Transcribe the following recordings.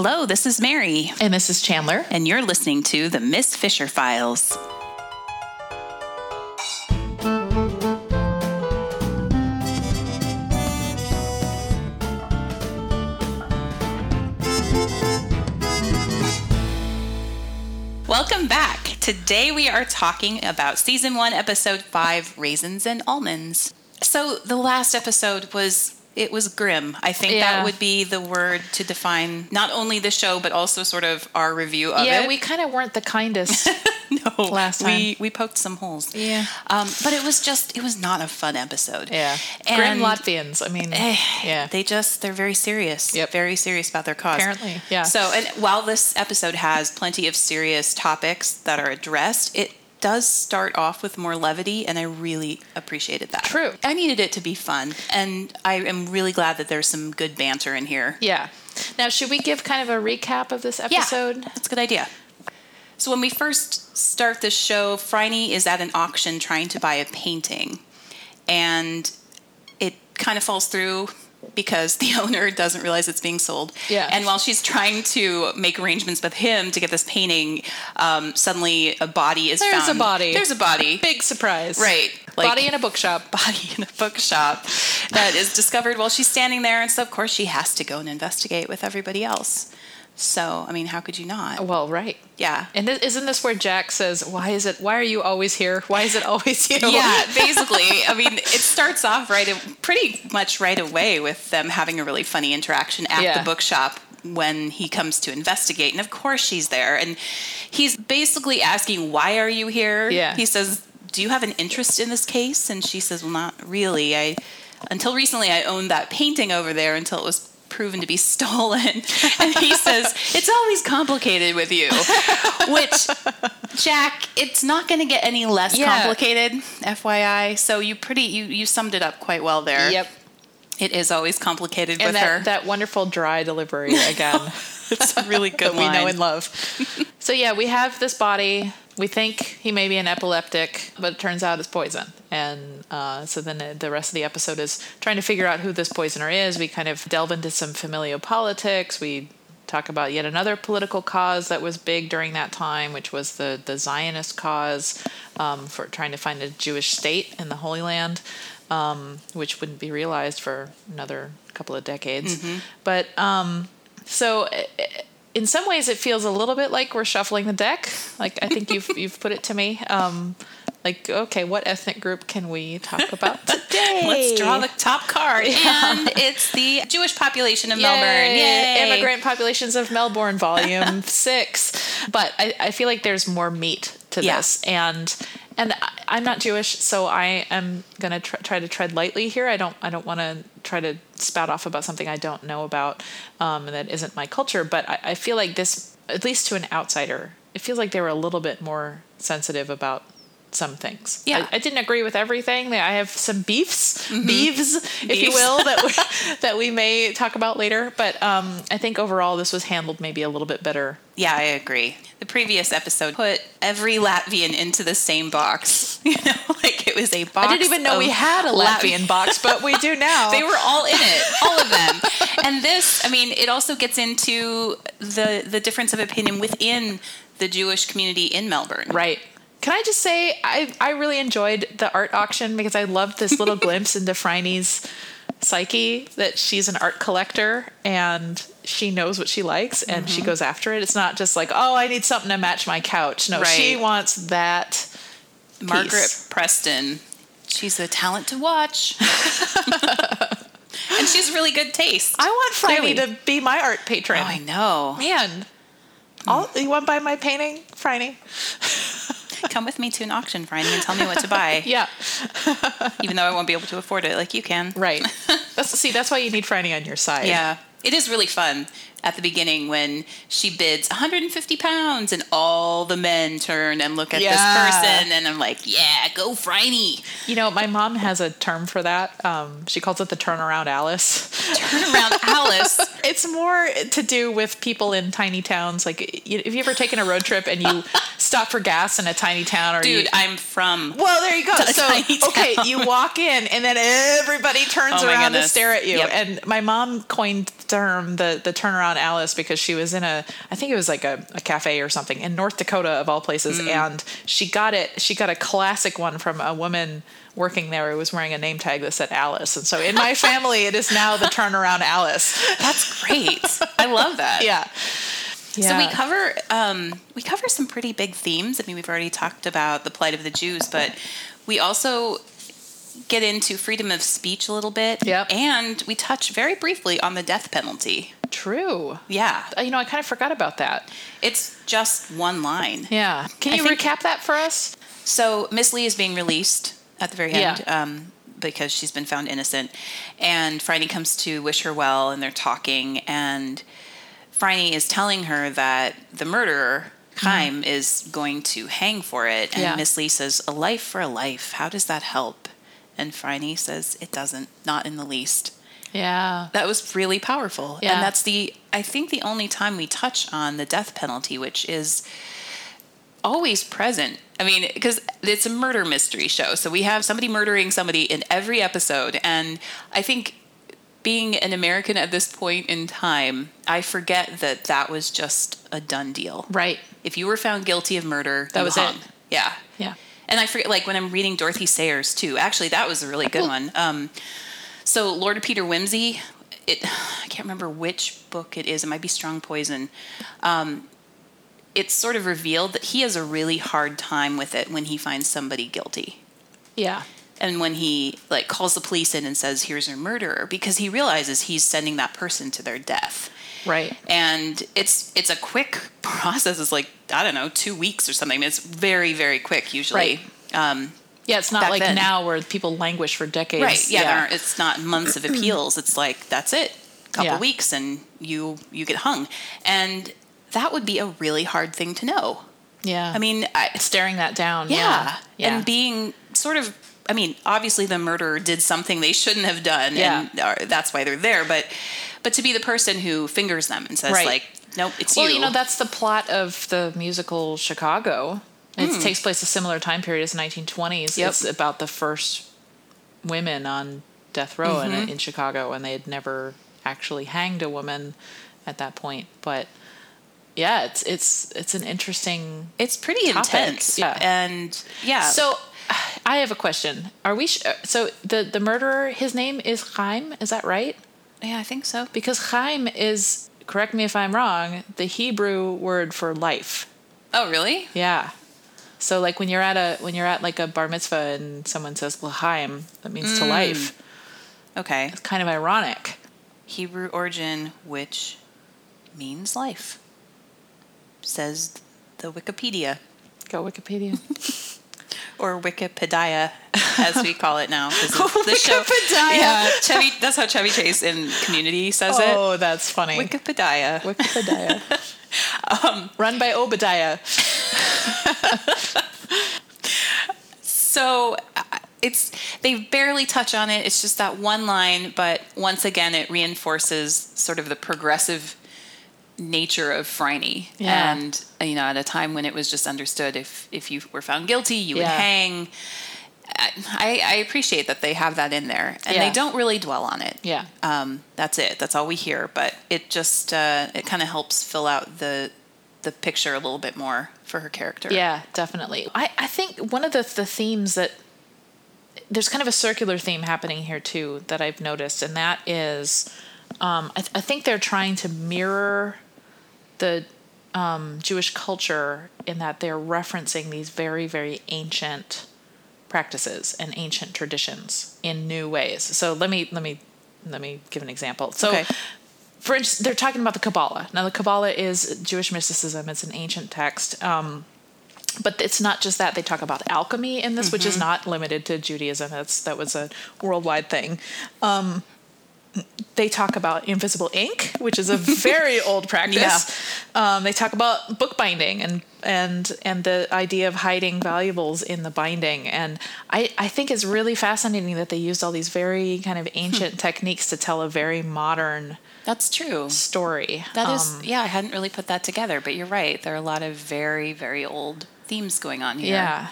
Hello, this is Mary, And this is Chandler. and you're listening to the Miss Fisher Files. Welcome back. Today we are talking about season one, episode five Raisins and Almonds. So the last episode was. It was grim. I think Yeah. that would be the word to define not only the show, but also sort of our review of yeah, it. Yeah, we kind of weren't the kindest. no, last time we we poked some holes. Yeah. um, but it was just it was not a fun episode. yeah. and Grim Latvians. I mean, eh, yeah. they just they're very serious. Yep. very serious about their cause. Apparently, yeah. So, and while this episode has plenty of serious topics that are addressed, it does start off with more levity, and I really appreciated that. True. I needed it to be fun, and I am really glad that there's some good banter in here. yeah. Now, should we give kind of a recap of this episode? Yeah, that's a good idea. So when we first start the show, Phryne is at an auction trying to buy a painting, and it kind of falls through because the owner doesn't realize it's being sold. Yeah. And while she's trying to make arrangements with him to get this painting, um, suddenly a body is There's found. a body. There's a body. Big surprise. Right. Body in a bookshop. body in a bookshop that is discovered while she's standing there, and so of course she has to go and investigate with everybody else. So I mean, how could you not? Well, right. Yeah. And th- isn't this where Jack says, "Why is it? Why are you always here? Why is it always you?" Yeah, basically. I mean, it starts off right, pretty much right away with them having a really funny interaction at Yeah. the bookshop when he comes to investigate, and of course she's there, and he's basically asking, "Why are you here?" Yeah. He says, "Do you have an interest in this case?" And she says, "Well, not really. I until recently I owned that painting over there until it was." Proven to be stolen and he says it's always complicated with you which Jack, it's not going to get any less Yeah. complicated, FYI. So you pretty you you summed it up quite well there. Yep. It is always complicated And with that, her. that wonderful dry delivery again. it's a really good that we know and love. so yeah, we have this body. We think he may be an epileptic, but it turns out it's poison. And uh, so then the- rest of the episode is trying to figure out who this poisoner is. We kind of delve into some familial politics. We talk about yet another political cause that was big during that time, which was the the Zionist cause um, for trying to find a Jewish state in the Holy Land, um, which wouldn't be realized for another couple of decades. But um, so eh, eh, in some ways it feels a little bit like we're shuffling the deck like i think you've you've put it to me um like okay what ethnic group can we talk about today Let's draw the top card. And it's the Jewish population of Melbourne. Yay! immigrant populations of melbourne volume six but I, I feel like there's more meat to Yeah. this and and I- i'm not jewish so i am going to tr- try to tread lightly here i don't i don't want to try to spout off about something i don't know about um, and that isn't my culture but I, I feel like this at least to an outsider it feels like they were a little bit more sensitive about some things. Yeah. I, I didn't agree with everything. I have some beefs, beeves, if you will, that we, that we may talk about later. But um, I think overall this was handled maybe a little bit better. Yeah, I agree. The previous episode put every Latvian into the same box. You know, like it was a box. I didn't even know we had a Lat- Latvian box, but we do now. They were all in it, all of them. and this, I mean, it also gets into the the difference of opinion within the Jewish community in Melbourne. Right. Can I just say I, I really enjoyed the art auction because I loved this little glimpse into Phryne's psyche that she's an art collector and she knows what she likes and she mm-hmm. goes after it. It's not just like, oh, I need something to match my couch. No, she wants that. Margaret piece. Preston. She's a talent to watch. and she's really good taste. I want Clearly. To be my art patron. Oh, I know. Man. I'll, you want to buy my painting, Phryne? Come with me to an auction, Franny, and tell me what to buy. Yeah, Even though I won't be able to afford it like you can. right. That's see. That's why you need Phryne on your side. Yeah. It is really fun at the beginning when she bids 150 pounds and all the men turn and look at Yeah. this person and I'm like, yeah, go Franny. You know, my mom has a term for that. Um, she calls it the turnaround Alice. Turn around Alice. It's more to do with people in tiny towns. Like, if you ever taken a road trip and you stop for gas in a tiny town or Dude, you, I'm from. well, there you go. So, okay, you walk in, and then everybody turns Oh around to stare at you. Yep. And my mom coined the term the the turnaround Alice because she was in a, I think it was like a, a cafe or something in North Dakota of all places, Mm. and she got it. She got a classic one from a woman working there who was wearing a name tag that said Alice, and so in my family, it is now the turnaround Alice. That's great. I love that. Yeah. So we cover um, we cover some pretty big themes. I mean, we've already talked about the plight of the Jews, but we also get into freedom of speech a little bit. Yep. And we touch very briefly on the death penalty. True. Yeah. Uh, You know, I kind of forgot about that. It's just one line. Yeah. Can you think- recap that for us? So Miss Lee is being released at the very end Yeah. um, because she's been found innocent, and Phryne comes to wish her well, and they're talking, and Phryne is telling her that the murderer Chaim is going to hang for it, and Mm-hmm. Yeah. Miss Lee says, "A life for a life. How does that help?" And Phryne says, "It doesn't, not in the least." Yeah. That was really powerful, Yeah. and that's the I think the only time we touch on the death penalty, which is always present. I mean, because it's a murder mystery show, so we have somebody murdering somebody in every episode, and I think being an American at this point in time, I forget that that was just a done deal. Right. If you were found guilty of murder, That was it. Yeah. Yeah. And I forget, like when I'm reading Dorothy Sayers too. Actually, that was a really good one. Um, so Lord Peter Wimsey, it I can't remember which book it is. It might be Strong Poison. Um, it's sort of revealed that he has a really hard time with it when he finds somebody guilty, Yeah. And when he like calls the police in and says, "Here's your murderer," because he realizes he's sending that person to their death Right. and it's it's a quick process. It's like I don't know, two weeks or something. It's very very quick usually. Um, Yeah, it's not like then. now where people languish for decades. right? Yeah, aren't, it's not months of appeals. It's like that's it, a couple Yeah. weeks, and you you get hung. And that would be a really hard thing to know. Yeah. I mean, I, staring that down. yeah. Yeah. Yeah. and being sort of. I mean, obviously the murderer did something they shouldn't have done, Yeah. and uh, that's why they're there. But but to be the person who fingers them and says Right. like, "Nope, it's well, you." you know, that's the plot of the musical Chicago. It takes place a similar time period as the 1920s. Yep. It's about the first women on death row Mm-hmm. in, in Chicago, and they had never actually hanged a woman at that point. But yeah, it's it's it's an interesting. It's pretty topic, intense. yeah. And yeah. So, I have a question. Are we sh- uh, so the the murderer? His name is Chaim. Is that right? yeah, I think so. Because Chaim is. Correct me if I'm wrong. The Hebrew word for life. Oh, really? Yeah. So like when you're at a when you're at like a bar mitzvah and someone says l'chaim, that means to mm. life. Okay. It's kind of ironic. Hebrew origin, which means life, says the Wikipedia Go Wikipedia. or Wikipedia, as we call it now. the show. Wikipedia. Yeah, Chevy. That's how Chevy Chase in Community says it. oh, that's funny. Wikipedia. Wikipedia. um, Run by Obadiah. So uh, it's they barely touch on it. It's just that one line, but once again, it reinforces sort of the progressive nature of Phryne. Yeah. And you know, at a time when it was just understood if if you were found guilty, you would hang. I, I appreciate that they have that in there, and Yeah. they don't really dwell on it. Yeah. Um, that's it. That's all we hear. But it just uh, it kind of helps fill out the the picture a little bit more for her character. Yeah, definitely. I, I think one of the, the themes that there's kind of a circular theme happening here too that I've noticed, and that is um, I, th- I think they're trying to mirror the um, Jewish culture in that they're referencing these very, very ancient practices and ancient traditions in new ways. So let me let me let me give an example. So Okay. for instance, they're talking about the Kabbalah. Now, the Kabbalah is Jewish mysticism. It's an ancient text. Um, but it's not just that. They talk about alchemy in this, which is not limited to Judaism. That's that was a worldwide thing. Um, they talk about invisible ink, which is a very old practice. Um, they talk about bookbinding and and and the idea of hiding valuables in the binding. And I, I think it's really fascinating that they used all these very kind of ancient techniques to tell a very modern That's true. story. That is, Um, yeah, I hadn't really put that together, but you're right. There are a lot of very, very old themes going on here. Yeah.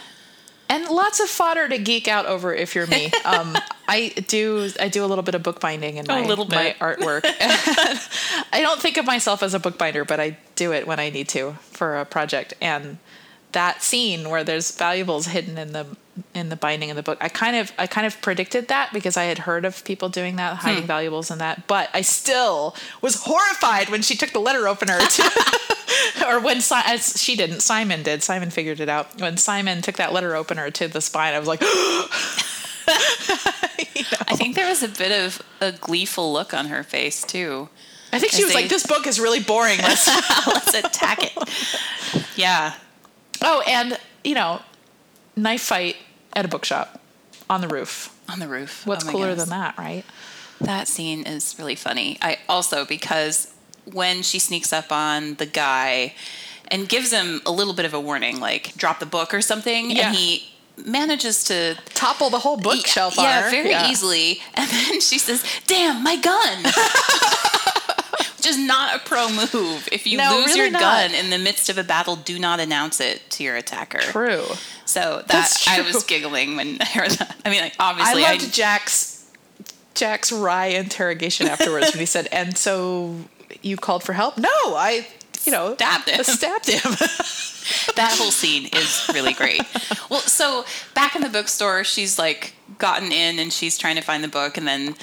And lots of fodder to geek out over if you're me. Um, I do I do a little bit of bookbinding in A my, my artwork. I don't think of myself as a bookbinder, but I do it when I need to for a project. And that scene where there's valuables hidden in the in the binding of the book, I kind of I kind of predicted that because I had heard of people doing that, hiding Hmm. valuables in that. But I still was horrified when she took the letter opener to or when as she didn't, Simon did. Simon figured it out. When Simon took that letter opener to the spine, I was like, I think there was a bit of a gleeful look on her face, too. I think she was they- like, "This book is really boring." Let's Let's attack it. Yeah. oh, and you know, knife fight at a bookshop on the roof. On the roof. What's Oh cooler goodness. than that, right? That scene is really funny. I also because when she sneaks up on the guy and gives him a little bit of a warning, like drop the book or something, Yeah. and he manages to Topple the whole bookshelf on yeah, her. very Yeah. easily. And then she says, "Damn, my gun." Which is not a pro move. If you No, lose really your not. gun in the midst of a battle, do not announce it to your attacker. True. So that That's I was giggling when I heard that. I mean, like I obviously, loved Jack's Jack's wry interrogation afterwards when he said, "And so you called for help?" No, I, you know, Stabbed him. Stabbed him. that whole scene is really great. well, so back in the bookstore, she's like gotten in and she's trying to find the book, and then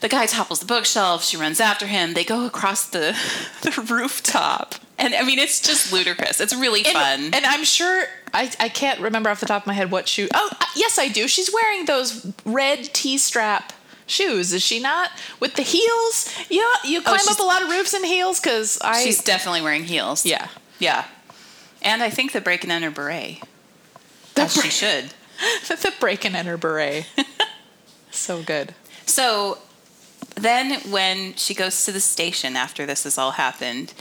the guy topples the bookshelf. She runs after him. They go across the, the rooftop, and I mean, it's just ludicrous. It's really And- fun. And, I'm sure I, I can't remember off the top of my head what shoe. Oh, uh, yes, I do. She's wearing those red T-strap shoes, is she not? With the heels. Yeah, you climb she's- up a lot of roofs in heels because I. she's definitely wearing heels. yeah. yeah, and I think the break and enter beret. The, As she should. the break and enter beret. so good. So then when she goes to the station after this has all happened,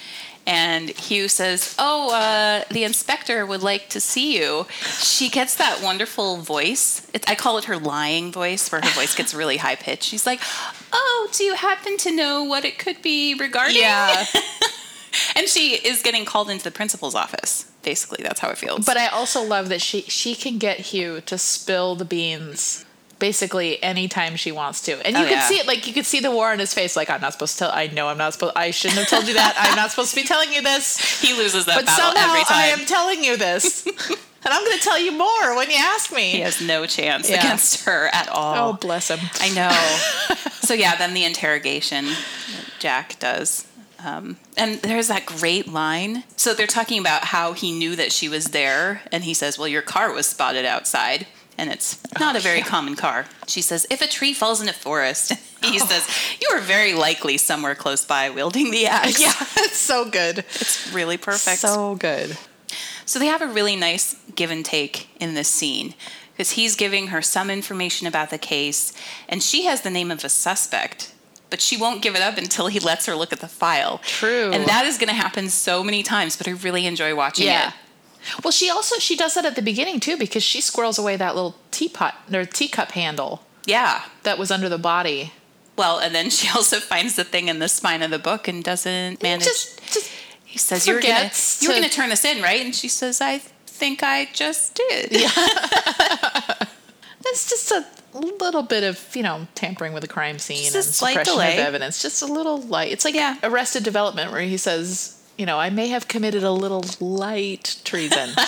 and Hugh says, Oh, uh, the inspector would like to see you. She gets that wonderful voice. It, I call it her lying voice, where her voice gets really high pitched. She's like, Oh, do you happen to know what it could be regarding? Yeah. and she is getting called into the principal's office. Basically, that's how it feels. But I also love that she she can get Hugh to spill the beans basically anytime she wants to. And you Oh, can yeah. see it like you could see the war on his face like I'm not supposed to tell I know I'm not supposed I shouldn't have told you that. I'm not supposed to be telling you this. he loses that But battle somehow every time. I am telling you this. and I'm going to tell you more when you ask me. he has no chance Yeah. against her at all. Oh, bless him. I know. so yeah, then the interrogation Jack does. Um, and there's that great line. So they're talking about how he knew that she was there, and he says, "Well, your car was spotted outside, and it's not a very oh, common car." She says, "If a tree falls in a forest," he says, "You are very likely somewhere close by wielding the axe. Yeah, it's so good. it's really perfect. So good. So they have a really nice give and take in this scene because he's giving her some information about the case, and she has the name of a suspect, but she won't give it up until he lets her look at the file. True. And that is going to happen so many times, but I really enjoy watching Yeah. it. Well, she also she does that at the beginning too because she squirrels away that little teapot or teacup handle Yeah. that was under the body. Well, and then she also finds the thing in the spine of the book and doesn't manage. Just just he says, "You're going forgets to you were to- going to turn this in, right?" And she says, "I think I just did." Yeah. It's just a little bit of, you know, tampering with the crime scene Just and suppression delay. of evidence. Just a little light. It's like Yeah. Arrested Development, where he says, you know, I may have committed a little light treason.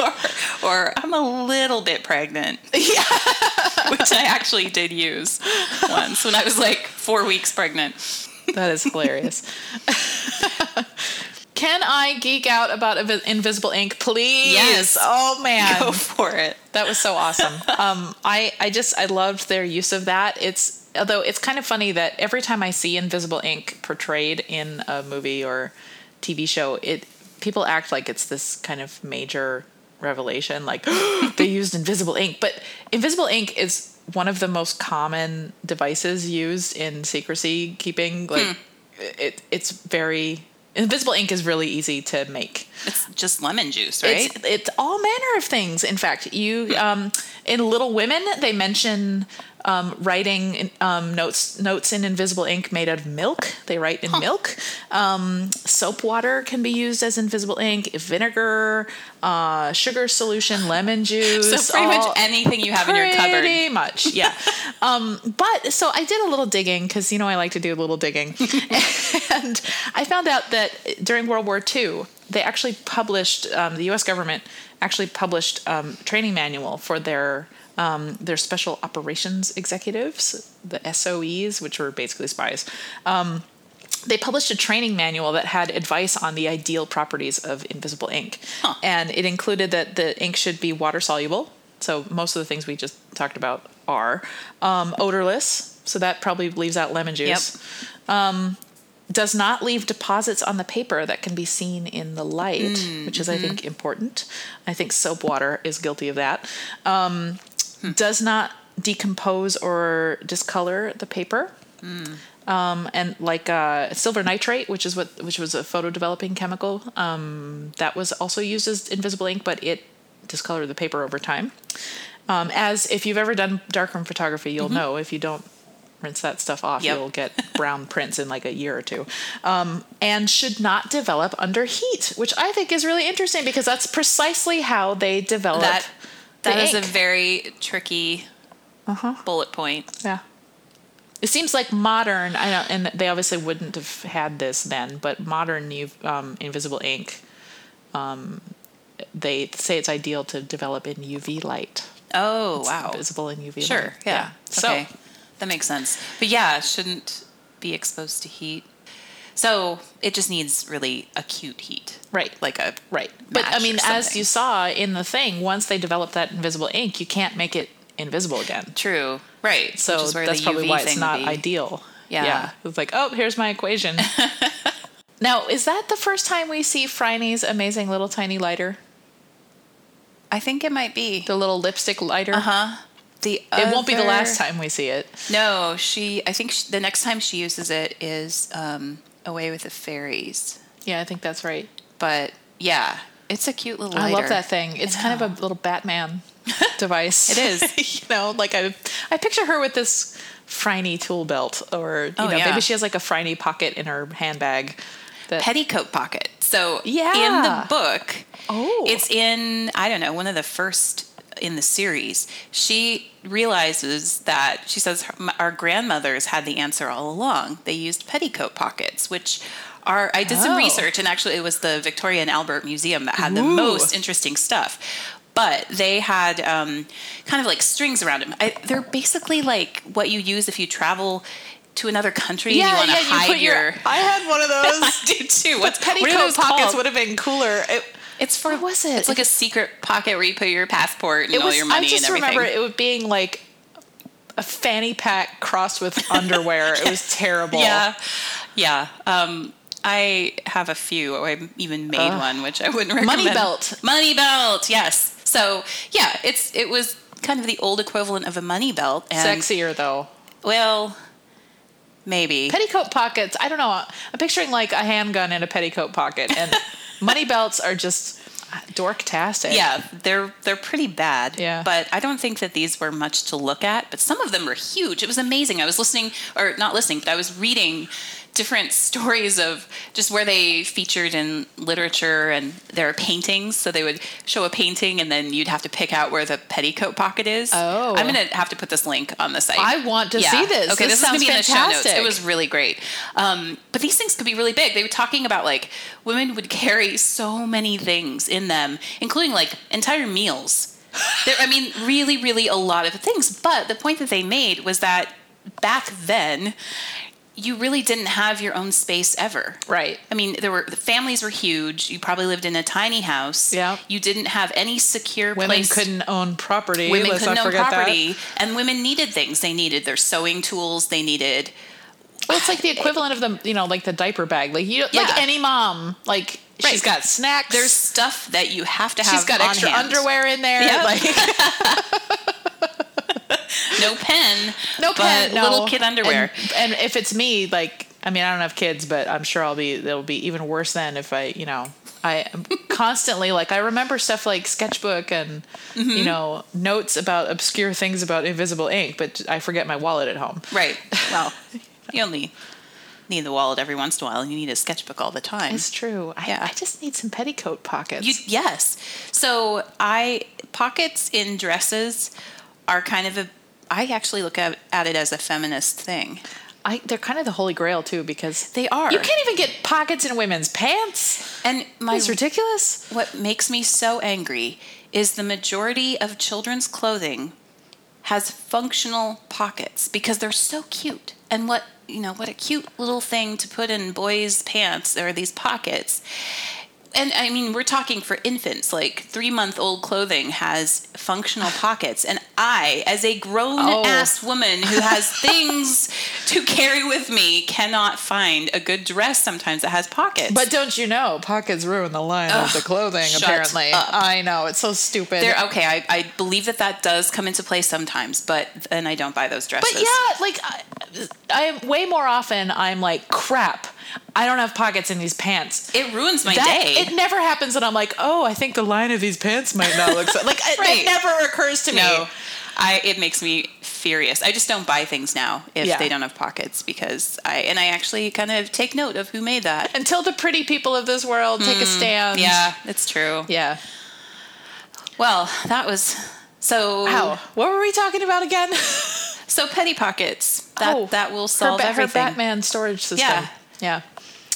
or, or I'm a little bit pregnant. Yeah. Which I actually did use once when I was like four weeks pregnant. that is hilarious. Can I geek out about Invisible Ink, please? Yes. Oh man, Go for it. That was so awesome. Um, I I just I loved their use of that. It's although it's kind of funny that every time I see Invisible Ink portrayed in a movie or TV show, it people act like it's this kind of major revelation, like they used invisible ink. But invisible ink is one of the most common devices used in secrecy keeping. Like it, it's very invisible ink is really easy to make. It's just lemon juice, right? It's, it's all manner of things. In fact, you um, in Little Women they mention um, writing um, notes notes in invisible ink made out of milk. They write in milk. Um, soap water can be used as invisible ink. Vinegar, uh, sugar solution, lemon juice. So pretty much anything you have in your cupboard. Pretty much, yeah. um, but so I did a little digging because you know I like to do a little digging, and I found out that during World War II they actually published um, the U.S. government actually published um, training manual for their um, their special operations executives, the SOEs, which were basically spies. Um, they published a training manual that had advice on the ideal properties of invisible ink. Huh. And it included that the ink should be water soluble. So most of the things we just talked about are um, odorless. So that probably leaves out lemon juice. Um, does not leave deposits on the paper that can be seen in the light, which is, I think, important. I think soap water is guilty of that. Um, Does not decompose or discolor the paper um, and like uh, silver nitrate, which is what which was a photo developing chemical, um, that was also used as invisible ink, but it discolored the paper over time. Um, as if you've ever done darkroom photography, you'll know if you don't rinse that stuff off, Yep. you'll get brown prints in like a year or two. Um, and should not develop under heat, which I think is really interesting because that's precisely how they develop That that is ink. a very tricky Uh-huh. bullet point. Yeah. It seems like modern, I know, and they obviously wouldn't have had this then, but modern U- um, invisible ink, um, they say it's ideal to develop in UV light. Oh It's wow. Visible in UV light. Sure. Yeah. So, Okay. that makes sense. But yeah, shouldn't be exposed to heat. So it just needs really acute heat. right. Like a Right. But I mean, as you saw in the thing, once they develop that invisible ink, you can't make it invisible again. True. Right. So which is where that's probably UV why it's not ideal. Yeah. yeah. It's like, oh, here's my equation. now, is that the first time we see Phryne's amazing little tiny lighter? I think it might be. The little lipstick lighter? Uh huh. The It won't be the last time we see it. No, she. I think sh the next time she uses it is um, away with the fairies. Yeah, I think that's right. But yeah, it's a cute little. I lighter. love that thing. It's kind of a little Batman device. It is. you know, like I, I picture her with this Phryne tool belt, or you Oh, know, yeah. maybe she has like a Phryne pocket in her handbag. That petticoat pocket. So yeah. in the book, Oh. it's in I don't know one of the first in the series. She realizes that she says "Her- our grandmothers had the answer all along. They used petticoat pockets, which are I did some Oh. research and actually it was the Victoria and Albert Museum that had the most interesting stuff. But they had um, kind of like strings around them. I, they're basically like what you use if you travel to another country and you want to hide your. I had one of I those. too. What's what Petticoat those pockets called? would have been cooler. It, It's for What was it? It's like a secret pocket where you put your passport and it all was. your money I just remember it being like a fanny pack crossed with underwear. It was terrible. Yeah, yeah. Um, I have a few. I even made Ugh. one, which I wouldn't recommend. Money belt. Money belt. Yes. So yeah, it's it was kind of the old equivalent of a money belt. And, Sexier though. Well, maybe. Petticoat pockets. I don't know. I'm picturing like a handgun in a petticoat pocket, and money belts are just dorktastic. yeah, they're they're pretty bad. Yeah. But I don't think that these were much to look at. But some of them were huge. It was amazing. I was listening, or not listening, but I was reading different stories of just where they featured in literature and their paintings. So they would show a painting, and then you'd have to pick out where the petticoat pocket is. Oh. I'm gonna have to put this link on the site. I want to see this. Okay, This this, is gonna sounds be in the show notes. It was really great. Um, but these things could be really big. They were talking about like women would carry so many things in them, including like entire meals. There, I mean, really, really a lot of things. But the point that they made was that back then, you really didn't have your own space ever. Right. I mean, there were the families were huge. You probably lived in a tiny house. Yeah. You didn't have any secure Women place couldn't own property. women Let's couldn't own property and women needed things they needed their sewing tools they needed Well, it's like the equivalent of the you know like the diaper bag. Like you like any mom like Right. she's got snacks. there's stuff that you have to have she's got on extra hand. underwear in there. Yep. Like no pen no pen, no. little kid underwear And, and if it's me, like I mean, I don't have kids, but I'm sure I'll be. It'll be even worse than if I, you know, I am constantly like I remember stuff like sketchbook and you mm-hmm. know notes about obscure things about invisible ink, but I forget my wallet at home. Right. Well, you only need the wallet every once in a while. And you need a sketchbook all the time. It's true. I, Yeah. I just need some petticoat pockets. You, yes. So I pockets in dresses are kind of a. I actually look at, at it as a feminist thing. I, they're kind of the holy grail too because They are. You can't even get pockets in women's pants. And my It's ridiculous. what makes me so angry is the majority of children's clothing has functional pockets because they're so cute. And what you know, what a cute little thing to put in boys' pants. Are these pockets. And I mean, we're talking for infants. Like three month old clothing has functional pockets. And I, as a grown Oh. ass woman who has things to carry with me, cannot find a good dress sometimes that has pockets. But don't you know, pockets ruin the line of the clothing. apparently, up. I know it's so stupid. There, okay, I, I believe that that does come into play sometimes, but then I don't buy those dresses. But yeah, like I, I way more often I'm like crap. I don't have pockets in these pants. it ruins my That- day. It never happens, and I'm like, oh, I think the line of these pants might not look so. Like it, Right. it never occurs to me. I it makes me furious. I just don't buy things now if Yeah. they don't have pockets because I and I actually kind of take note of who made that. Until the pretty people of this world take a hmm. stand. Yeah, it's true. Yeah. Well, that was so. Wow. What were we talking about again? So petty pockets. That Oh, that will her, solve her everything. Batman storage system. Yeah. Yeah.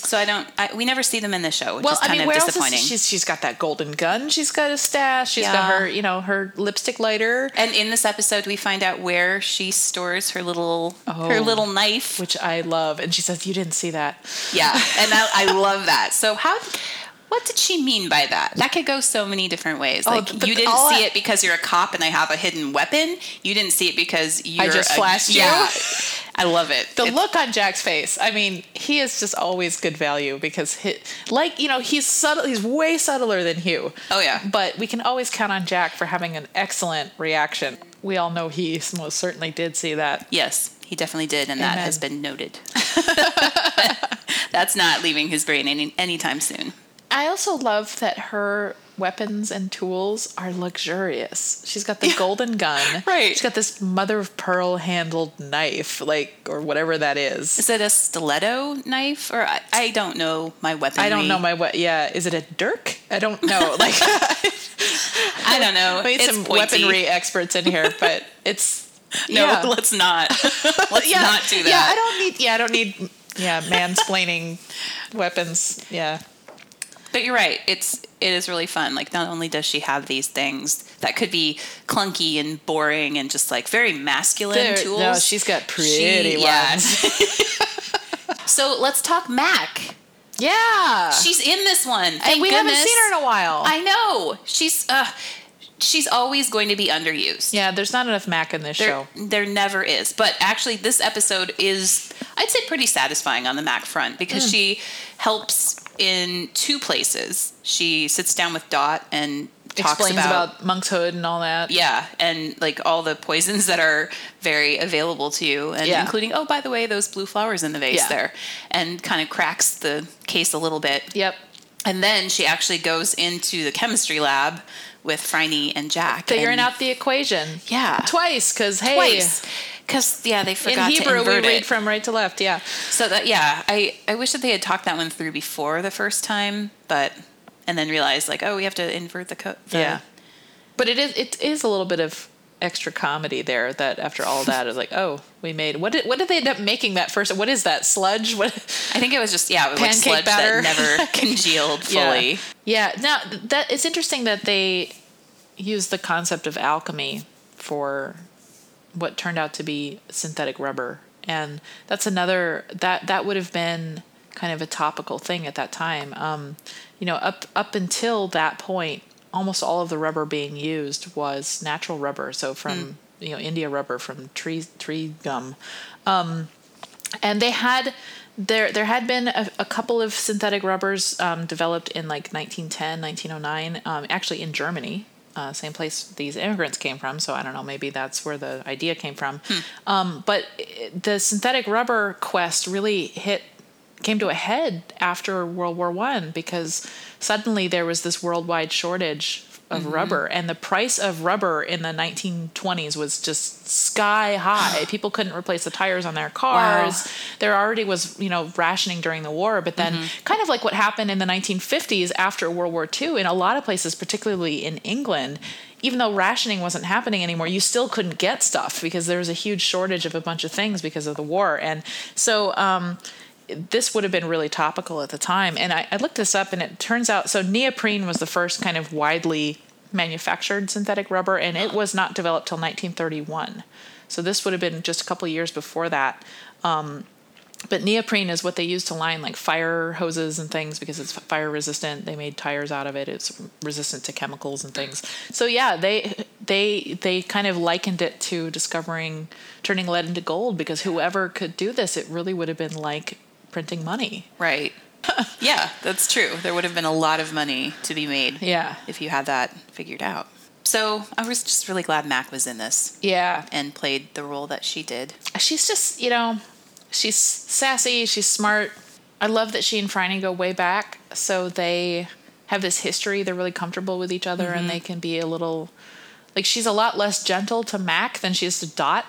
So I don't. I, we never see them in the show, which Well, is I kind mean, of where else disappointing. is she's she's got that golden gun. She's got a stash. She's got her, you know, her lipstick lighter, and in this episode, we find out where she stores her little her Oh. little knife. which I love. And she says, "You didn't see that." Yeah, and I, I love that. So how? What did she mean by that? That could go so many different ways. Oh, Like you didn't see I- it because you're a cop and I have a hidden weapon. You didn't see it because you're just a- flashed you? I love it. The It's- look on Jack's face. I mean, he is just always good value because, he, like, you know, he's subtle. He's way subtler than Hugh. Oh, yeah. But we can always count on Jack for having an excellent reaction. We all know he most certainly did see that. Yes, he definitely did, and that has been noted. That's not leaving his brain any anytime soon. I also love that her weapons and tools are luxurious. She's got the golden gun. Right. She's got this mother of pearl handled knife, like, or whatever that is. Is it a stiletto knife, or I, I don't know my weapon? I don't know my what. Yeah, is it a dirk? I don't know. Like, I don't know. we need It's some pointy. weaponry experts in here, but it's No, yeah. let's not. let's yeah, not do that. Yeah, I don't need. Yeah, I don't need. Yeah, mansplaining weapons. Yeah, But you're right. It's it is really fun. Like not only does she have these things that could be clunky and boring and just like very masculine There- tools. no, she's got pretty She- ones. so let's talk Mac. Yeah, She's in this one. Thank and we haven't seen her in a while. I know. She's uh she's always going to be underused. yeah, there's not enough Mac in this There, show. there never is. But actually, this episode is, I'd say, pretty satisfying on the Mac front because Hmm. she helps in two places. She sits down with Dot and talks Explains about, about, Monk's Hood and all that. yeah, and like all the poisons that are very available to you, and Yeah. including, oh, by the way, those blue flowers in the vase Yeah. there, and kind of cracks the case a little bit. Yep. And then she actually goes into the chemistry lab with Franny and Jack. Figuring and- out the equation. Yeah. Twice, because hey, twice. Because yeah, they forgot in Hebrew to we read it. from right to left. Yeah. So that yeah, I I wish that they had talked that one through before the first time, but and then realized like oh we have to invert the code. Yeah. But it is it is a little bit of extra comedy there that after all that is like oh we made what did what did they end up making that first what is that sludge what I think it was just yeah, it was like Pancake sludge batter. that never congealed fully. yeah yeah now that it's interesting that they use the concept of alchemy for what turned out to be synthetic rubber. And that's another that that would have been kind of a topical thing at that time. Um, you know up up until that point almost all of the rubber being used was natural rubber. So from you know india rubber from tree tree gum. Um, and they had there there had been a, a couple of synthetic rubbers um, developed in like 1910 1909 um, actually in germany uh, same place these immigrants came from so i don't know maybe that's where the idea came from. Um, but the synthetic rubber quest really hit came to a head after World War One because suddenly there was this worldwide shortage of Mm-hmm. rubber and the price of rubber in the 1920s was just sky high people couldn't replace the tires on their cars there already was you know rationing during the war but then Mm-hmm. kind of like what happened in the 1950s after world war ii in a lot of places particularly in england even though rationing wasn't happening anymore you still couldn't get stuff because there was a huge shortage of a bunch of things because of the war and so um, this would have been really topical at the time. And I, I looked this up, and it turns out so neoprene was the first kind of widely manufactured synthetic rubber, and it was not developed till 1931. So this would have been just a couple years before that. Um, but neoprene is what they use to line like fire hoses and things because it's fire resistant. They made tires out of it. It's resistant to chemicals and things. So yeah, they they they kind of likened it to discovering turning lead into gold because whoever could do this, it really would have been like printing money. Right. yeah, that's true. There would have been a lot of money to be made Yeah. if you had that figured out. So I was just really glad Mac was in this Yeah. and played the role that she did. She's just, you know, she's sassy, she's smart. I love that she and Franny go way back. So they have this history. They're really comfortable with each other and mm-hmm. they can be a little like she's a lot less gentle to Mac than she is to Dot.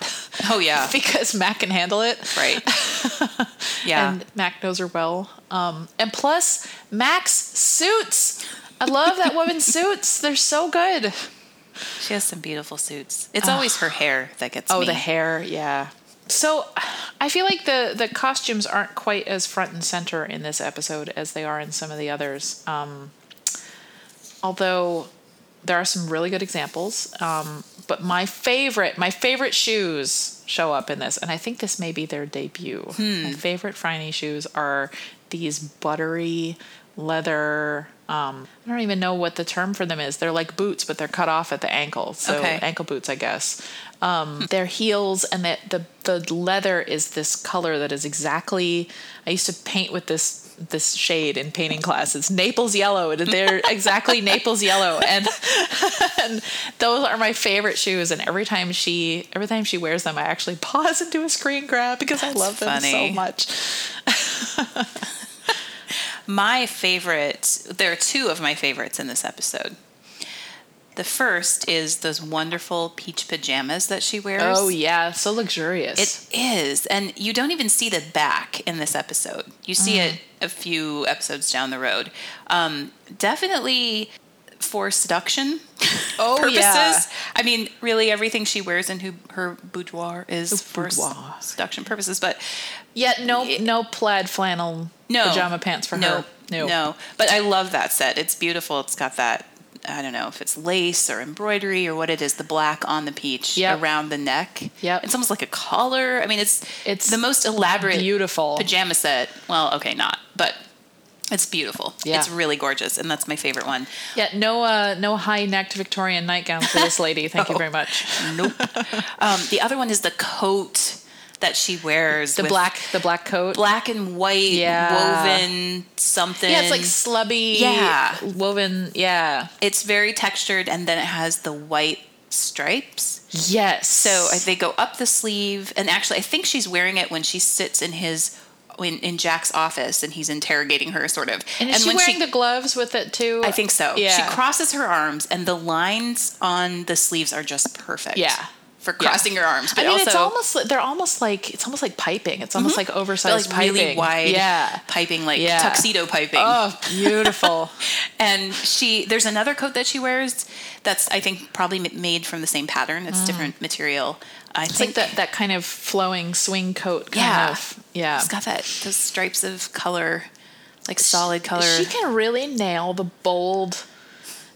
Oh, yeah. because Mac can handle it. Right. yeah. And Mac knows her well. Um, and plus, Mac's suits. I love that woman's suits. They're so good. she has some beautiful suits. It's always her hair that gets Oh, me. the hair, yeah. So, I feel like the the costumes aren't quite as front and center in this episode as they are in some of the others. Um, although there are some really good examples, um, but my favorite my favorite shoes show up in this, and I think this may be their debut. My favorite Franny shoes are these buttery leather. Um, I don't even know what the term for them is. They're like boots, but they're cut off at the ankle. So Okay. ankle boots, I guess. Um, Their heels and the, the the leather is this color that is exactly. I used to paint with this this shade in painting class. It's Naples yellow. They're exactly Naples yellow, and and those are my favorite shoes. And every time she every time she wears them, I actually pause and do a screen grab because I That's love them funny. so much. My favorite, there are two of my favorites in this episode. The first is those wonderful peach pajamas that she wears. Oh yeah, so luxurious. It is. And you don't even see the back in this episode. You see Mm-hmm. it a few episodes down the road. Um, definitely for seduction Oh, purposes. yeah. I mean, really, everything she wears in her, her boudoir is for boudoir. seduction purposes. But Yet no no plaid flannel no pajama pants for no, her. No, no. But I love that set. It's beautiful. It's got that. I don't know if it's lace or embroidery or what it is. The black on the peach Yep. around the neck. Yep. It's almost like a collar. I mean, it's It's the most elaborate, beautiful. pajama set. Well, okay, not, but it's beautiful. Yeah. It's really gorgeous, and that's my favorite one. Yeah, no uh no high necked Victorian nightgown for this lady. Thank you very much. Nope. um, the other one is the coat that she wears. The with black the black coat. black and white Yeah. woven something. yeah, it's like slubby. Yeah. woven. Yeah. it's very textured, and then it has the white stripes. Yes. So uh, they go up the sleeve, and actually, I think she's wearing it when she sits in his in, in Jack's office, and he's interrogating her, sort of. and is she wearing the gloves with it too? I think so. Yeah. She crosses her arms, and the lines on the sleeves are just perfect. Yeah. For crossing your arms, but I mean, also it's almost like- they're almost like it's almost like piping. It's almost like they're, oversized like really piping. wide Yeah. piping, like Yeah. tuxedo piping. Oh, beautiful. And she, there's another coat that she wears that's I think probably made from the same pattern. It's different material. I Mm. It's think like that that kind of flowing swing coat kind Yeah. of. Yeah. It's got that those stripes of color, like solid color. She can really nail the bold.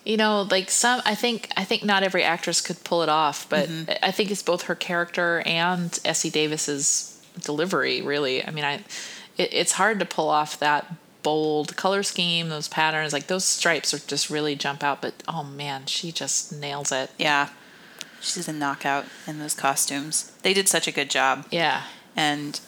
You know, like some. I think. I think not every actress could pull it off, but Mm-hmm. I think it's both her character and Essie Davis's delivery. Really, I mean, I. It, it's hard to pull off that bold color scheme, those patterns. Like those stripes are just really jump out. But oh man, she just nails it. yeah, she's a knockout in those costumes. They did such a good job, Yeah. and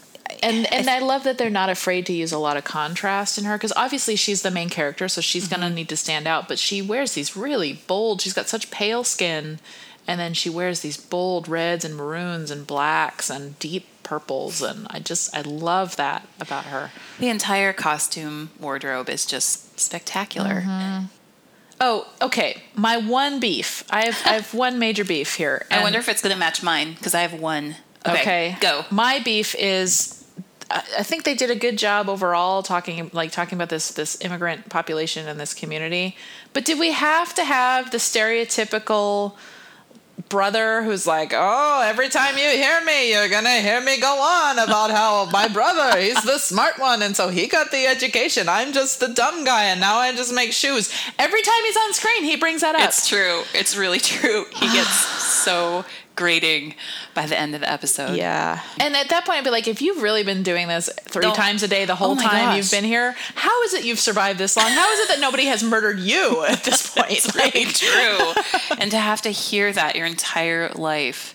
and and I love that they're not afraid to use a lot of contrast in her because obviously she's the main character, so she's gonna mm-hmm. need to stand out. But she wears these really bold. She's got such pale skin, and then she wears these bold reds and maroons and blacks and deep purples, and I just I love that about her. The entire costume wardrobe is just spectacular. Mm-hmm. Oh, okay. My one beef. I have I have one major beef here. I wonder if it's going to match mine because I have one. Okay, go. My beef is. I think they did a good job overall talking like talking about this this immigrant population in this community. But did we have to have the stereotypical brother who's like, "Oh, every time you hear me, you're going to hear me go on about how my brother, he's the smart one and so he got the education. I'm just the dumb guy and now I just make shoes." Every time he's on screen, he brings that up. It's true. It's really true. He gets so grating by the end of the episode. Yeah. And at that point, I'd be like, if you've really been doing this three Don't- times a day the whole Oh time gosh. you've been here, how is it you've survived this long? How is it that nobody has murdered you at this point? It's really true. and to have to hear that your entire life.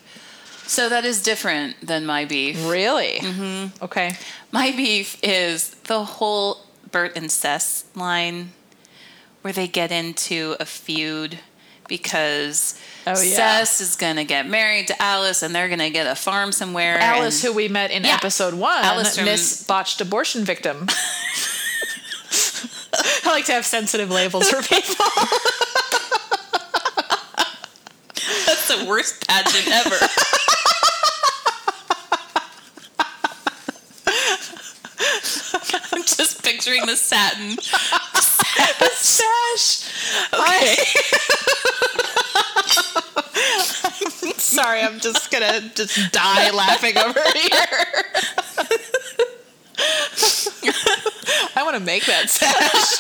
So that is different than my beef. Really? Mm-hmm. Okay. My beef is the whole Bert and Cec line where they get into a feud because Oh, yeah. Cec is going to get married to Alice and they're going to get a farm somewhere. Alice, who we met in Yeah. episode one, Alice from- Miss Botched Abortion Victim. I like to have sensitive labels for people. That's the worst pageant ever. I'm just picturing the satin. Sash. Okay. Sorry, I'm just gonna just die laughing over here. I want to make that sash.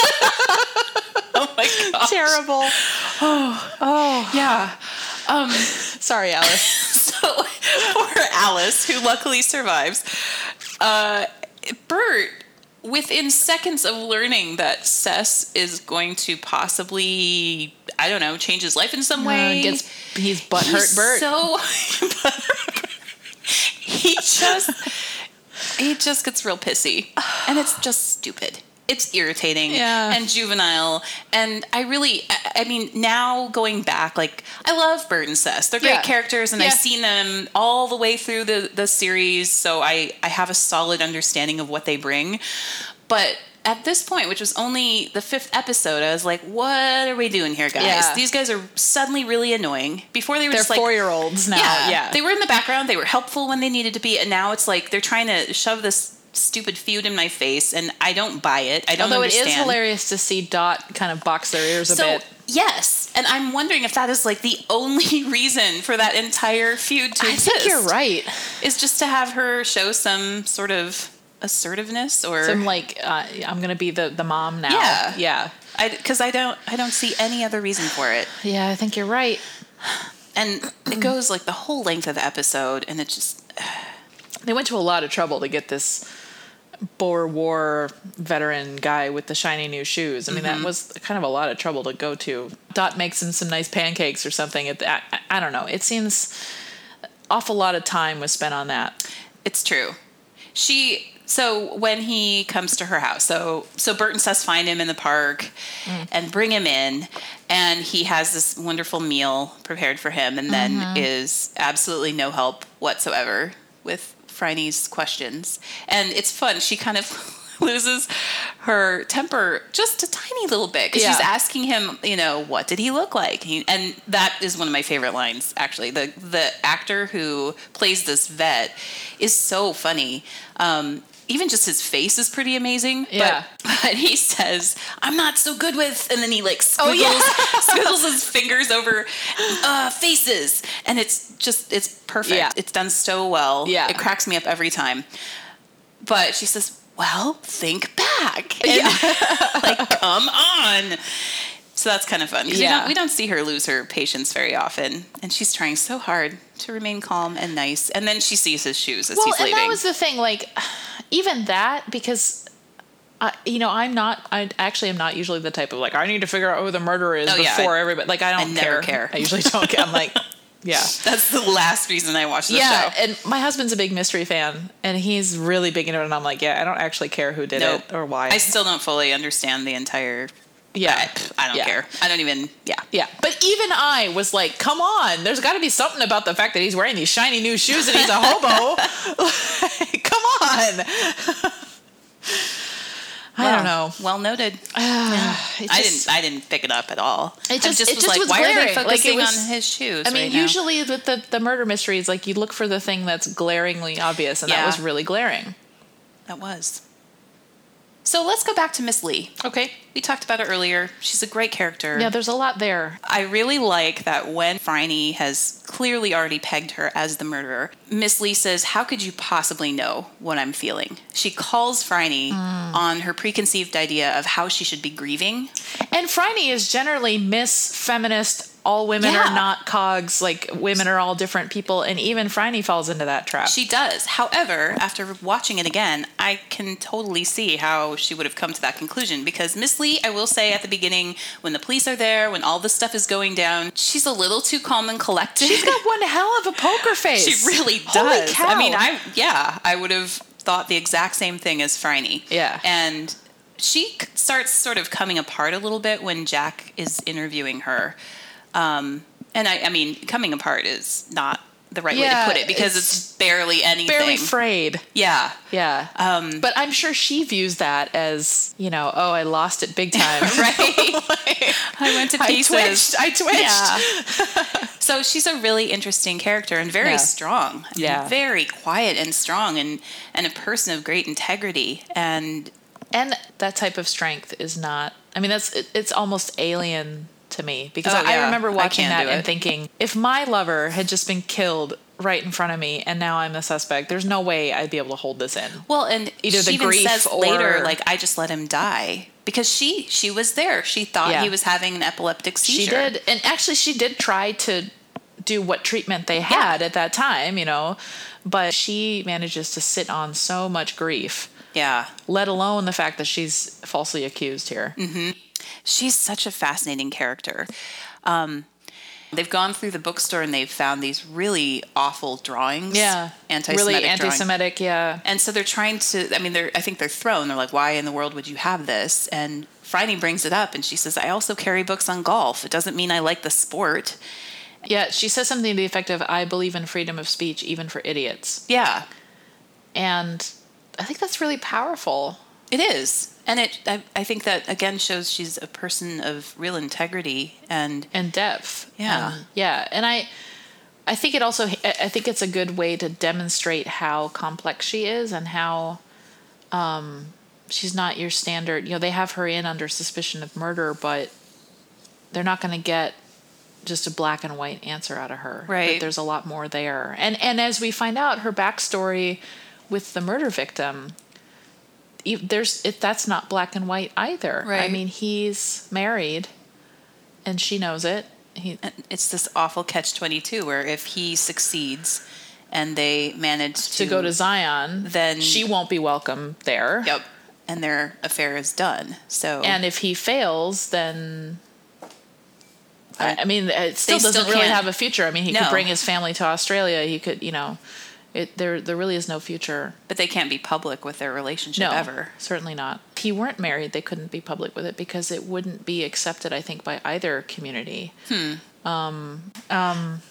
Oh my god. Terrible. Oh, oh, yeah. Um, Sorry, Alice. so poor Alice, who luckily survives, uh, Bert, within seconds of learning that Cec is going to possibly, I don't know, change his life in some way, Uh, gets he's butthurt. he's Bert. So he just he just gets real pissy, and it's just stupid. It's irritating Yeah. and juvenile, and I really, I, I mean, now going back, like I love Bert and Cec. They're great Yeah. characters, and Yeah. I've seen them all the way through the the series, so I I have a solid understanding of what they bring. But at this point, which was only the fifth episode, I was like, "What are we doing here, guys? Yeah. These guys are suddenly really annoying." Before they were They're just like four year olds now. yeah, Yeah. They were in the background. They were helpful when they needed to be, and now it's like they're trying to shove this stupid feud in my face, and I don't buy it. I don't Although understand. it is hilarious to see Dot kind of box their ears a So bit. yes, and I'm wondering if that is like the only reason for that entire feud to I exist. think you're right. Is just to have her show some sort of assertiveness or So I'm like, uh, I'm gonna be the the mom now. Yeah. yeah, because I, don't I don't see any other reason for it. yeah. I think you're right. And it goes like the whole length of the episode, and it just They went to a lot of trouble to get this Boer War veteran guy with the shiny new shoes. I mean, that mm-hmm. was kind of a lot of trouble to go to. Dot makes him some nice pancakes or something. At the, I, I don't know. It seems awful lot of time was spent on that. It's true. She so when he comes to her house, so so Bert and Cec find him in the park mm. and bring him in, and he has this wonderful meal prepared for him, and then mm-hmm. is absolutely no help whatsoever with Phryne's questions, and it's fun. She kind of. Loses her temper just a tiny little bit because she's asking him, you know, what did he look like? He, and that is one of my favorite lines, actually. The the actor who plays this vet is so funny. Um, even just his face is pretty amazing. Yeah. But, but he says, "I'm not so good with," and then he like squiggles, Oh, yeah. squiggles his fingers over uh, faces, and it's just it's perfect. Yeah. It's done so well. Yeah. it cracks me up every time. But she says, "Well, think back." And, like, come on. So that's kind of fun. 'cause we, Yeah. don't, we don't see her lose her patience very often, and she's trying so hard to remain calm and nice. And then she sees his shoes as well, he's and leaving. that was the thing. Like, even that because. Uh, you know, I'm not. I actually am not usually the type of like I need to figure out who the murderer is Oh, before I- everybody. Like I don't never care. I usually don't care. I'm like, yeah, that's the last reason I watched the yeah. show. And my husband's a big mystery fan, and he's really big into it. And I'm like, yeah, I don't actually care who did Nope. it or why. I still don't fully understand the entire Yeah. I, I don't Yeah. care. I don't even. Yeah. Yeah, but even I was like, "Come on, there's got to be something about the fact that he's wearing these shiny new shoes and he's a hobo." Like, Come on. I don't know. Well noted. It I didn't. I didn't pick it up at all. It just- just it was just like, was why are glaring. they Like, it focusing was- on his shoes? I mean, right now? usually with the the murder mysteries, like you look for the thing that's glaringly obvious, and that was really glaring. that was. So let's go back to Miss Lee. Okay. We talked about her earlier. She's a great character. Yeah, there's a lot there. I really like that when Phryne has clearly already pegged her as the murderer, Miss Lee says, How could you possibly know what I'm feeling? She calls Phryne Hmm. on her preconceived idea of how she should be grieving. And Phryne is generally Miss Feminist. All women Yeah. are not cogs. Like women are all different people, and even Franny falls into that trap. She does. However, after watching it again, I can totally see how she would have come to that conclusion because Miss Lee, I will say at the beginning, when the police are there, when all this stuff is going down, she's a little too calm and collected. She's got one hell of a poker face. She really does. Holy cow. I mean, I yeah, I would have thought the exact same thing as Franny. Yeah. And she starts sort of coming apart a little bit when Jack is interviewing her. Um, and I, I mean, coming apart is not the right Yeah, way to put it because it's it's, barely anything. barely frayed. yeah. Yeah. Um, But I'm sure she views that as, you know, oh, I lost it big time. right. I went to I pieces. twitched. I twitched. Yeah. so she's a really interesting character and very Yeah. strong. I mean, Yeah. very quiet and strong and and a person of great integrity. And And that type of strength is not, I mean, that's, it, it's almost alien to me because Oh, I yeah. remember watching can't that and thinking, if my lover had just been killed right in front of me and now I'm the suspect, there's no way I'd be able to hold this in. well, and Either she the even grief says or- later, like I just let him die because she she was there. She thought Yeah. he was having an epileptic seizure. She did, and actually, she did try to do what treatment they had at that time, you know, but she manages to sit on so much grief, Yeah. let alone the fact that she's falsely accused here. Mm-hmm. She's such a fascinating character. Um, they've gone through the bookstore and they've found these really awful drawings. Yeah, Anti-Semitic really anti-Semitic. Yeah, And so they're trying to. I mean, they're. I think they're thrown. They're like, "Why in the world would you have this?" And Phryne brings it up, and she says, "I also carry books on golf. It doesn't mean I like the sport." yeah. She says something to the effect of, "I believe in freedom of speech, even for idiots," Yeah, and I think that's really powerful. It is, and it. I, I think that again shows she's a person of real integrity and and depth. Yeah. And- yeah, and I, I think it also, I think it's a good way to demonstrate how complex she is and how, um, she's not your standard. You know, they have her in under suspicion of murder, but they're not going to get just a black and white answer out of her. That Right. There's a lot more there, and and as we find out, her backstory with the murder victim. There's it, that's not black and white either. Right. I mean, he's married, and she knows it. He, it's this awful catch twenty two where if he succeeds, and they manage to, to go to Zion, then- she won't be welcome there. Yep, and their affair is done. So And if he fails, then I, mean, it still doesn't still really have a future. I mean, he No. could bring his family to Australia. He could, you know, it there there really is no future. but they can't be public with their relationship No, ever. certainly not. If he weren't married, they couldn't be public with it because it wouldn't be accepted. I think by either community. Hmm. Um. Um.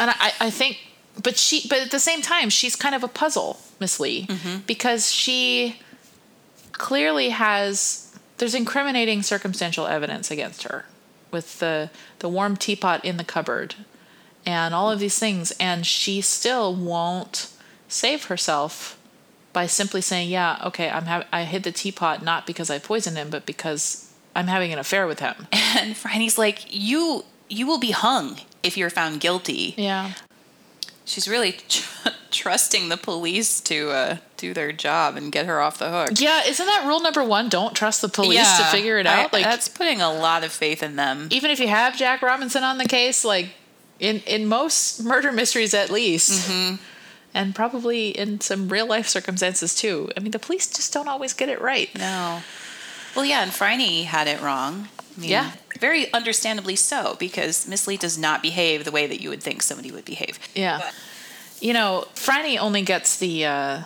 And I, I think, but she, but at the same time, she's kind of a puzzle, Miss Lee, Mm-hmm. because she clearly has there's incriminating circumstantial evidence against her with the the warm teapot in the cupboard and all of these things and she still won't save herself by simply saying yeah okay i'm ha- i hid the teapot not because i poisoned him but because i'm having an affair with him And Franny's like, "You, you will be hung if you're found guilty." yeah She's really tr- trusting the police to uh, do their job and get her off the hook. yeah isn't that rule number one don't trust the police to figure it I- out like that's putting a lot of faith in them. even if you have Jack Robinson on the case, like in in most murder mysteries at least, Mm-hmm. and probably in some real life circumstances too. I mean, the police just don't always get it right. No. Well, yeah, and Franny had it wrong. I mean, Yeah. Very understandably so, because Miss Lee does not behave the way that you would think somebody would behave. Yeah, you know, Franny only gets the uh,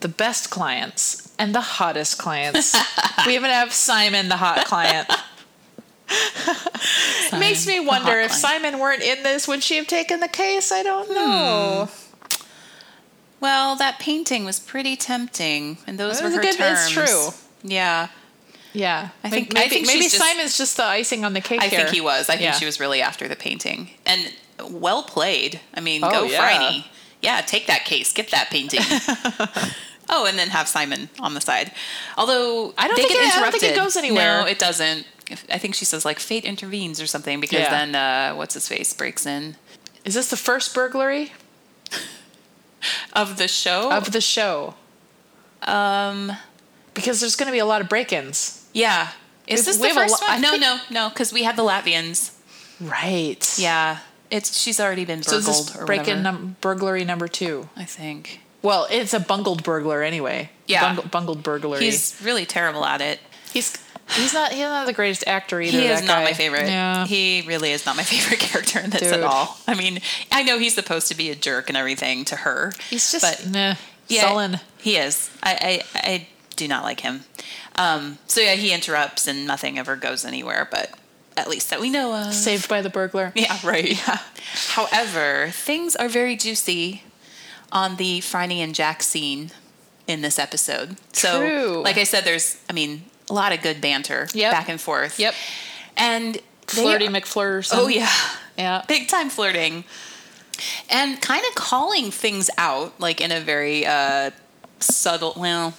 the best clients and the hottest clients. we even have Simon, the hot client. It makes me wonder if. Simon weren't in this, would she have taken the case? I don't Hmm. know. Well, that painting was pretty tempting, and those were her good- terms. it's true. Yeah, Yeah, I think- maybe, I think maybe she's just- Simon's just the icing on the cake I here. think he was. I think Yeah. she was really after the painting, and well played. I mean, Oh, go yeah. Franny. Yeah, take that case, get that painting. oh, and then have Simon on the side. Although I don't think it- I don't think it goes anywhere. No, it doesn't. I think she says like fate intervenes or something because Yeah. then uh, what's his face breaks in Is this the first burglary of the show. of the show? um, Because there's going to be a lot of break-ins. yeah. Is We've- this the first lo- one? No, no, no, because we had the Latvians. Right. Yeah, it's she's already been So is burgled this or break-in num- burglary number two? I think Well, it's a bungled burglar anyway. Yeah. Bungled, bungled burglary. he's really terrible at it. he's he's not he's not the greatest actor either. He is not guy. my favorite. Yeah. He really is not my favorite character in this Dude. at all. I mean, I know he's supposed to be a jerk and everything to her. he's just but nah, yeah, sullen. He is. I, I I do not like him. Um, so yeah, he interrupts and nothing ever goes anywhere. But at least that we know of. Saved by the burglar. Yeah, right. Yeah. However, things are very juicy on the Franny and Jack scene in this episode. So, True. like I said, there's, I mean, a lot of good banter Yep. back and forth. Yep. And Flirty are- Oh yeah, Yeah. big time flirting, and kind of calling things out like in a very uh, subtle, well,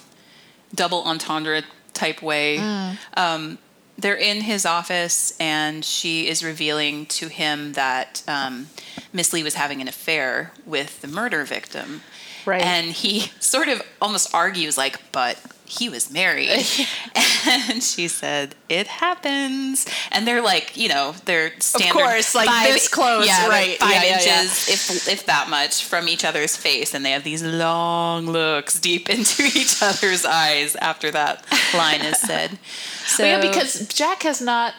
double entendre type way. Mm. Um, they're in his office, and she is revealing to him that um, Miss Lee was having an affair with the murder victim. Right. And he sort of almost argues, like, but he was married. and she said, it happens. And they're like, you know, they're standard. course, like this close, yeah, right. Five Yeah, yeah, yeah. inches, if, if that much, from each other's face. And they have these long looks deep into each other's eyes after that line is said. So Well, yeah, because Jack has not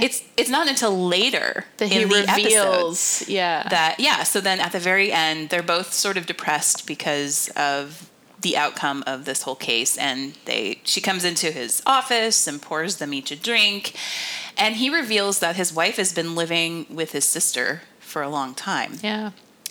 it's it's not until later that he in the reveals. Yeah. that yeah so then at the very end they're both sort of depressed because of the outcome of this whole case and they she comes into his office and pours them each a drink and he reveals that his wife has been living with his sister for a long time yeah.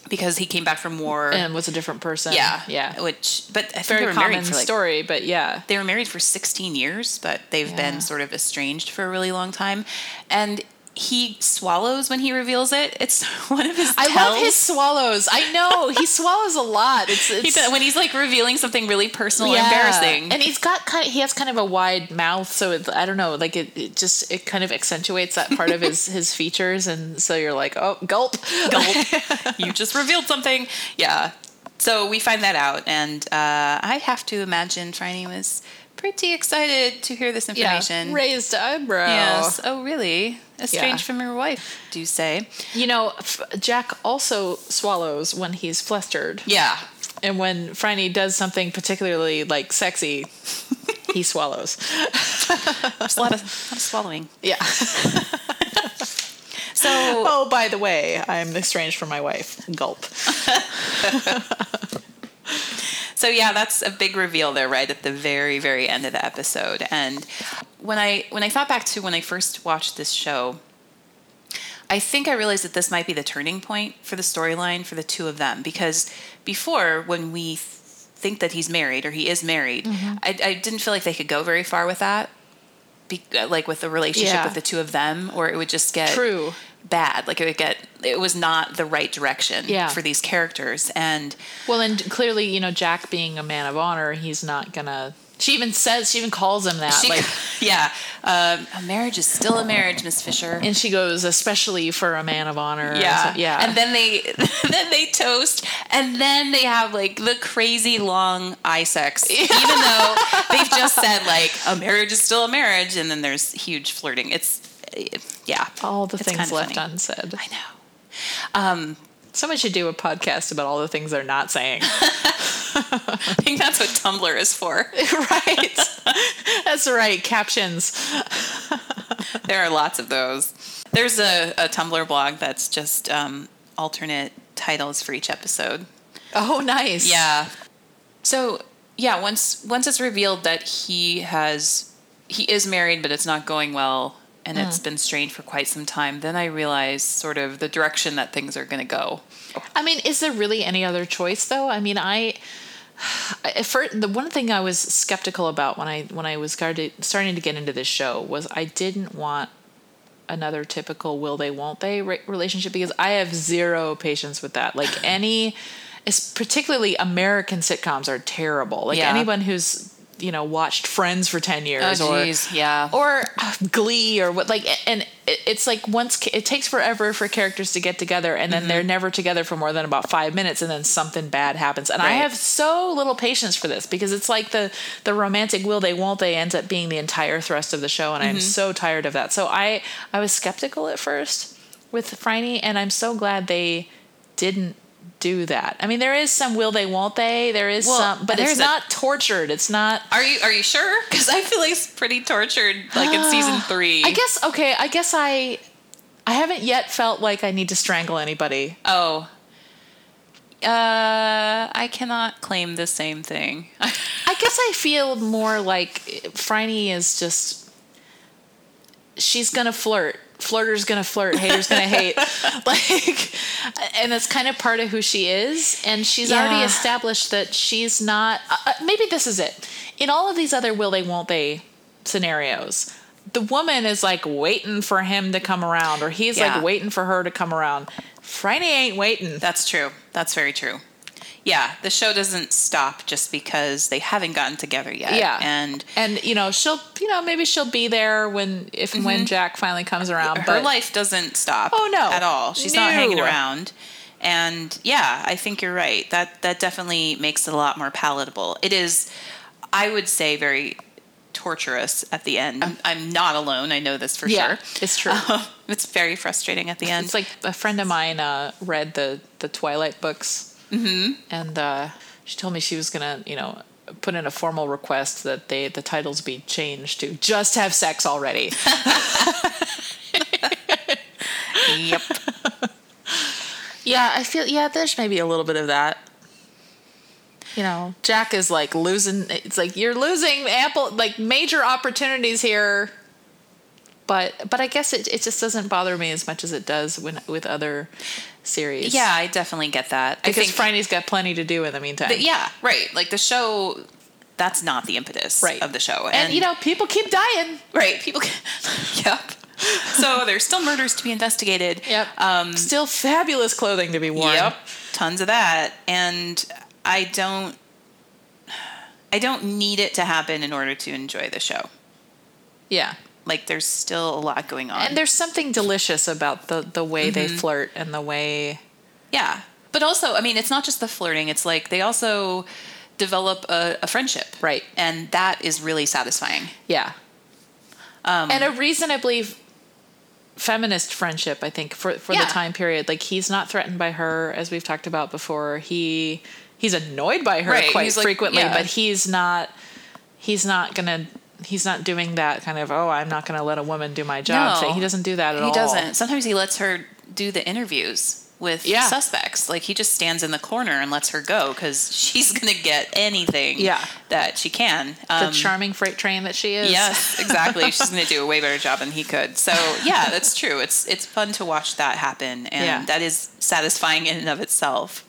because he came back from war And was a different person. yeah Yeah. which but i think Very they were common married for like story, but yeah. they were married for 16 years, but they've Yeah. been sort of estranged for a really long time. And he swallows when he reveals it. It's one of his. I love his swallows. I know he swallows a lot. It's, it's He does, when he's like revealing something really personal, yeah. embarrassing. and he's got kind of he has kind of a wide mouth, so it's, I don't know, like it, it just it kind of accentuates that part of his his features, and so you're like, oh, gulp, Gulp. you just revealed something. Yeah. So we find that out, and uh, I have to imagine Franny was pretty excited to hear this yeah, information. raised eyebrow. Yes. Oh, really? Estranged Yeah. from your wife, do you say? You know, F- Jack also swallows when he's flustered. Yeah. And when Franny does something particularly like sexy, he swallows. There's a lot of, a lot of swallowing. Yeah. So Oh, by the way, I'm estranged from my wife. Gulp. So yeah, that's a big reveal there, right at the very, very end of the episode. And when I when I thought back to when I first watched this show, I think I realized that this might be the turning point for the storyline for the two of them because before when we th- think that he's married or he is married, mm-hmm. I, I didn't feel like they could go very far with that. Be, like with the relationship Yeah. with the two of them, or it would just get True. Bad. Like it would get, it was not the right direction Yeah. for these characters. And Well, and clearly, you know, Jack being a man of honor, he's not gonna. She even says, she even calls him that. She, like, yeah, um, a marriage is still a marriage, Miss Fisher. and she goes, especially for a man of honor. yeah, so- yeah. And then they then they toast, and then they have like the crazy long eye sex, even though they've just said like a marriage is still a marriage, and then there's huge flirting. It's yeah, all the things left funny. unsaid. I know. Um, Someone should do a podcast about all the things they're not saying. I think that's what Tumblr is for. right. That's right. Captions. There are lots of those. There's a, a Tumblr blog that's just um, alternate titles for each episode. Oh, nice. Yeah. So yeah, once once it's revealed that he has he is married, but it's not going well, and hmm. it's been strained for quite some time, then I realize sort of the direction that things are going to go. I mean, is there really any other choice though? I mean, I at first, the one thing I was skeptical about when I when I was starting to get into this show was I didn't want another typical will they won't they re- relationship because I have zero patience with that. Like any, particularly American sitcoms are terrible. Like Yeah. anyone who's you know watched Friends for ten years Oh, or yeah. or uh, Glee or what like and it's like once it takes forever for characters to get together and then Mm-hmm. they're never together for more than about five minutes and then something bad happens and I have so little patience for this because it's like the the romantic will they won't they ends up being the entire thrust of the show and Mm-hmm. I'm so tired of that so I I was skeptical at first with Franny and I'm so glad they didn't do that. I mean, there is some will they, won't they? There is Well, some, but it's a- not tortured. It's not. Are you are you sure? Because I feel like it's pretty tortured, like in season three. I guess okay. I guess I I haven't yet felt like I need to strangle anybody. Oh. Uh, I cannot claim the same thing. I guess I feel more like Franny is just she's gonna flirt. Flirter's gonna flirt, hater's gonna hate. Like and it's kind of part of who she is. And she's already established that she's not uh, uh, maybe this is it. In all of these other will they won't they scenarios, the woman is like waiting for him to come around, or he's Yeah. like waiting for her to come around. Franny ain't waiting. That's true. That's very true. Yeah, the show doesn't stop just because they haven't gotten together yet. Yeah. and and you know she'll you know maybe she'll be there when if and when Jack finally comes around. her life doesn't stop. Oh, no. at all. She's not hanging around. And yeah, I think you're right. That that definitely makes it a lot more palatable. It is, I would say, very torturous at the end. I'm, I'm not alone. I know this for Yeah, sure. it's true. it's very frustrating at the end. It's like a friend of mine uh, read the the Twilight books, mm-hmm. and uh, she told me she was gonna, you know, put in a formal request that they the titles be changed to "Just Have Sex Already." yep. yeah, I feel yeah. There's maybe a little bit of that. You know, Jack is like losing. It's like you're losing ample, like major opportunities here. But but I guess it it just doesn't bother me as much as it does when with other series. Yeah, I definitely get that. I because think Franny's got plenty to do in the meantime. that- yeah, right. Like the show, that's not the impetus right of the show. and, you know people keep dying right? People. Yep. So there's still murders to be investigated. yep Um, still fabulous clothing to be worn Yep, tons of that, and I don't, I don't need it to happen in order to enjoy the show. yeah Like there's still a lot going on, and there's something delicious about the the way they flirt and the way yeah, but also, I mean, it's not just the flirting. It's like they also develop a, a friendship, Right. And that is really satisfying. yeah Um, and a reasonably feminist friendship i think for for Yeah. the time period like he's not threatened by her as we've talked about before he he's annoyed by her Right, quite he's like- frequently yeah. but he's not he's not gonna he's not doing that kind of oh i'm not gonna let a woman do my job No. thing he doesn't do that at he all He doesn't. Sometimes he lets her do the interviews with Yeah. suspects. Like he just stands in the corner and lets her go because she's gonna get anything Yeah. that she can. the Um, charming freight train that she is Yes, exactly. She's going to do a way better job than he could. So yeah, that's true. It's it's fun to watch that happen, and Yeah. that is satisfying in and of itself.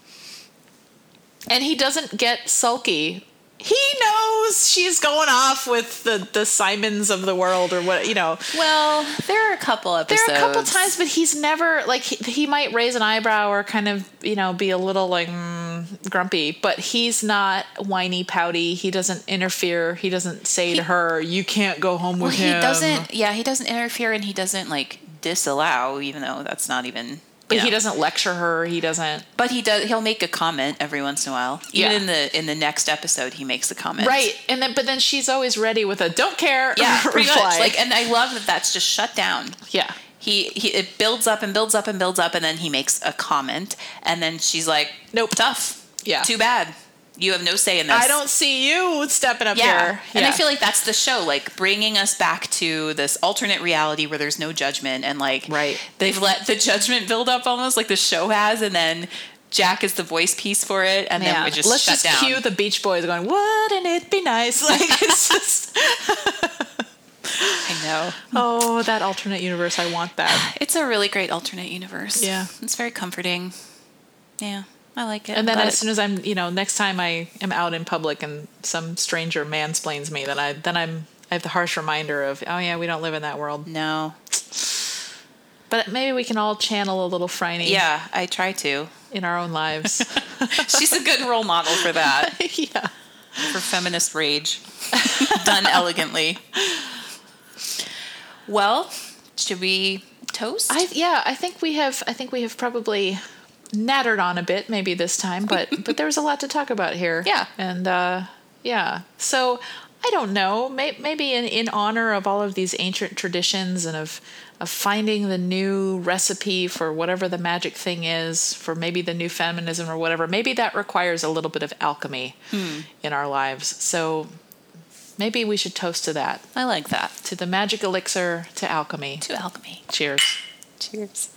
and he doesn't get sulky he knows she's going off with the the simons of the world or what you know Well, there are a couple episodes. There are a couple times, but he's never like he, he might raise an eyebrow or kind of you know be a little like mm, grumpy, but he's not whiny pouty. He doesn't interfere. He doesn't say to her, "You can't go home Well, with he him." He doesn't. Yeah, he doesn't interfere, and he doesn't like disallow, even though that's not even. But he doesn't lecture her. He doesn't. But he does. He'll make a comment every once in a while. Even Yeah. in the in the next episode, he makes a comment. Right, and then but then she's always ready with a "don't care" Yeah, pretty reply. much. Like, and I love that that's just shut down. yeah, he, he it builds up and builds up and builds up and then he makes a comment and then she's like Nope. tough Yeah. too bad you have no say in this I don't see you stepping up yeah here. and i feel like that's the show like bringing us back to this alternate reality where there's no judgment and like Right. they've let the judgment build up almost like the show has and then Jack is the voice piece for it, and then we just let's shut just down. cue the Beach Boys going, "Wouldn't it be nice?" Like it's just, I know. oh, that alternate universe. I want that. It's a really great alternate universe. Yeah. It's very comforting. Yeah, I like it. And then as soon as I'm, you know, next time I am out in public and some stranger mansplains me, then I then I'm I have the harsh reminder of, oh yeah, we don't live in that world. no. But maybe we can all channel a little Phryne Yeah, I try to. in our own lives. She's a good role model for that, yeah. for feminist rage. Done elegantly. Well, should we toast? I yeah, I think we have I think we have probably nattered on a bit maybe this time, but but there was a lot to talk about here. Yeah. And uh yeah. So I don't know. May, maybe in, in honor of all of these ancient traditions and of of finding the new recipe for whatever the magic thing is, for maybe the new feminism or whatever, maybe that requires a little bit of alchemy in our lives. So maybe we should toast to that, I like that. to the magic elixir, to alchemy. To alchemy. Cheers. Cheers.